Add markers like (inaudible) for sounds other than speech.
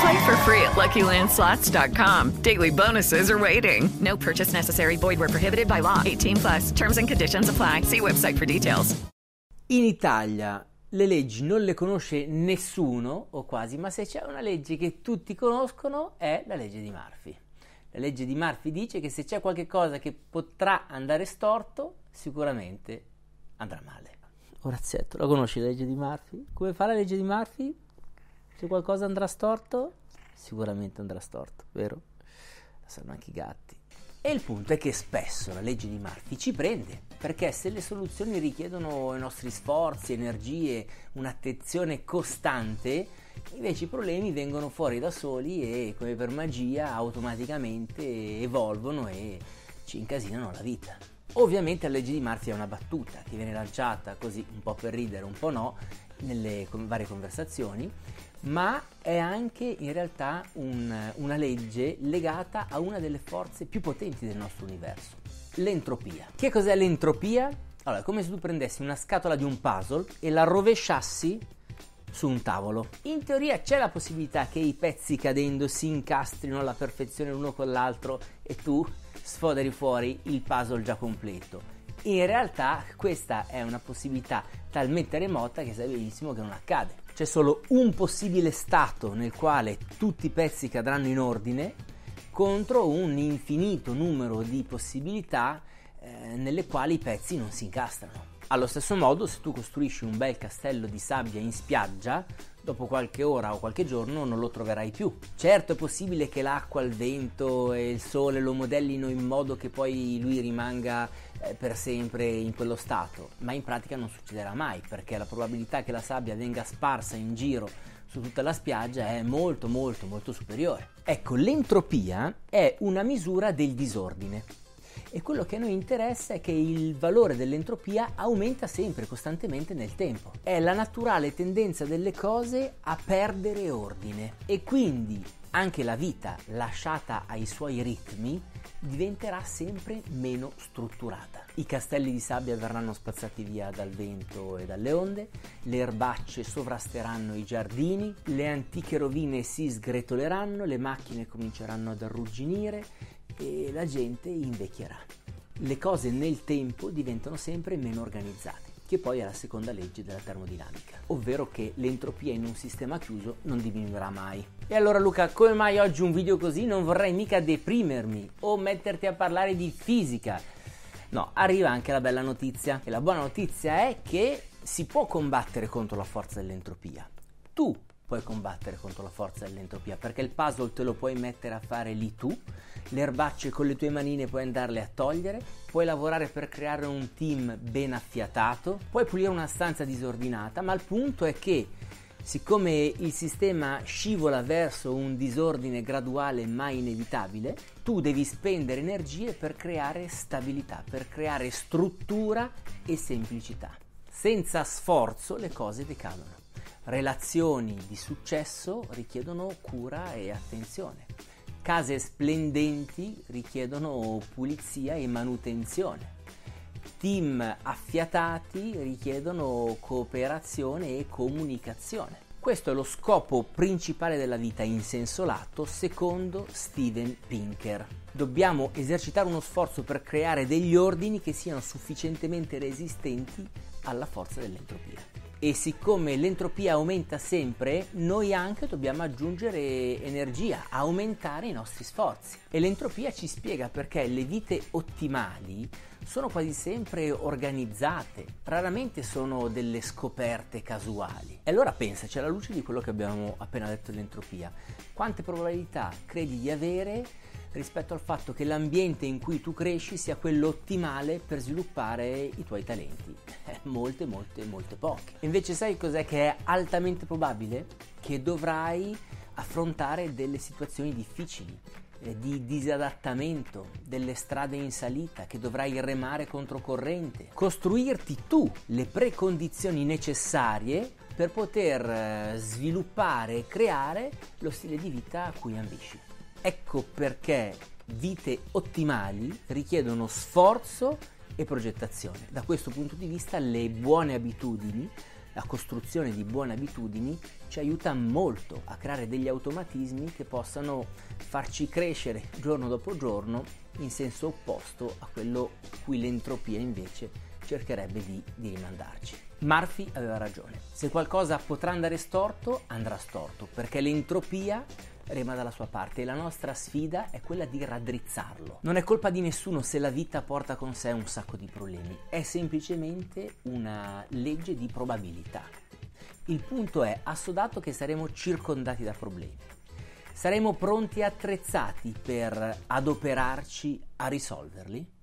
Play for free at LuckyLandSlots.com. Daily bonuses are waiting. No purchase necessary. Void where prohibited by law. 18 plus. Terms and conditions apply. See website for details. In Italia le leggi non le conosce nessuno, o quasi, ma se c'è una legge che tutti conoscono è la legge di Murphy. La legge di Murphy dice che se c'è qualcosa che potrà andare storto, sicuramente andrà male. Orazzetto, la conosci la legge di Murphy? Come fa la legge di Murphy? Se qualcosa andrà storto, sicuramente andrà storto, vero? Lo sanno anche i gatti. E il punto è che spesso la legge di Murphy ci prende, perché se le soluzioni richiedono i nostri sforzi, energie, un'attenzione costante, invece i problemi vengono fuori da soli e come per magia automaticamente evolvono e ci incasinano la vita. Ovviamente la legge di Murphy è una battuta che viene lanciata così un po' per ridere, un po' no, nelle varie conversazioni, ma è anche in realtà un, una legge legata a una delle forze più potenti del nostro universo, l'entropia. Che cos'è l'entropia? Allora, è come se tu prendessi una scatola di un puzzle e la rovesciassi su un tavolo. In teoria c'è la possibilità che i pezzi cadendo si incastrino alla perfezione l'uno con l'altro e tu sfoderi fuori il puzzle già completo. In realtà questa è una possibilità talmente remota che sai benissimo che non accade. C'è solo un possibile stato nel quale tutti i pezzi cadranno in ordine contro un infinito numero di possibilità eh, nelle quali i pezzi non si incastrano. Allo stesso modo, se tu costruisci un bel castello di sabbia in spiaggia, dopo qualche ora o qualche giorno non lo troverai più. Certo è possibile che l'acqua, il vento e il sole lo modellino in modo che poi lui rimanga per sempre in quello stato, ma in pratica non succederà mai perché la probabilità che la sabbia venga sparsa in giro su tutta la spiaggia è molto molto molto superiore. Ecco, l'entropia è una misura del disordine e quello che a noi interessa è che il valore dell'entropia aumenta sempre, costantemente nel tempo. È la naturale tendenza delle cose a perdere ordine e quindi anche la vita lasciata ai suoi ritmi diventerà sempre meno strutturata. I castelli di sabbia verranno spazzati via dal vento e dalle onde, le erbacce sovrasteranno i giardini, le antiche rovine si sgretoleranno, le macchine cominceranno ad arrugginire e la gente invecchierà. Le cose nel tempo diventano sempre meno organizzate, che poi è la seconda legge della termodinamica, ovvero che l'entropia in un sistema chiuso non diminuirà mai. E allora Luca, come mai oggi un video così? Non vorrei mica deprimermi o metterti a parlare di fisica. No, arriva anche la bella notizia. E la buona notizia è che si può combattere contro la forza dell'entropia. Tu puoi combattere contro la forza dell'entropia perché il puzzle te lo puoi mettere a fare lì tu le erbacce con le tue manine puoi andarle a togliere, puoi lavorare per creare un team ben affiatato, puoi pulire una stanza disordinata, ma il punto è che siccome il sistema scivola verso un disordine graduale ma inevitabile, tu devi spendere energie per creare stabilità, per creare struttura e semplicità. Senza sforzo le cose decadono. Relazioni di successo richiedono cura e attenzione case splendenti richiedono pulizia e manutenzione. Team affiatati richiedono cooperazione e comunicazione. Questo è lo scopo principale della vita in senso lato, secondo Steven Pinker. Dobbiamo esercitare uno sforzo per creare degli ordini che siano sufficientemente resistenti alla forza dell'entropia e siccome l'entropia aumenta sempre, noi anche dobbiamo aggiungere energia, aumentare i nostri sforzi. E l'entropia ci spiega perché le vite ottimali sono quasi sempre organizzate, raramente sono delle scoperte casuali. E allora pensaci alla luce di quello che abbiamo appena detto dell'entropia, quante probabilità credi di avere rispetto al fatto che l'ambiente in cui tu cresci sia quello ottimale per sviluppare i tuoi talenti? (laughs) Molte, molte, molte poche. Invece sai cos'è che è altamente probabile? Che dovrai affrontare delle situazioni difficili, di disadattamento, delle strade in salita che dovrai remare controcorrente, costruirti tu le precondizioni necessarie per poter eh, sviluppare e creare lo stile di vita a cui ambisci. Ecco perché vite ottimali richiedono sforzo e progettazione. Da questo punto di vista le buone abitudini, la costruzione di buone abitudini ci aiuta molto a creare degli automatismi che possano farci crescere giorno dopo giorno in senso opposto a quello cui l'entropia invece cercherebbe di, di rimandarci. Murphy aveva ragione, se qualcosa potrà andare storto, andrà storto, perché l'entropia rema dalla sua parte e la nostra sfida è quella di raddrizzarlo. Non è colpa di nessuno se la vita porta con sé un sacco di problemi, è semplicemente una legge di probabilità. Il punto è assodato che saremo circondati da problemi. Saremo pronti e attrezzati per adoperarci a risolverli?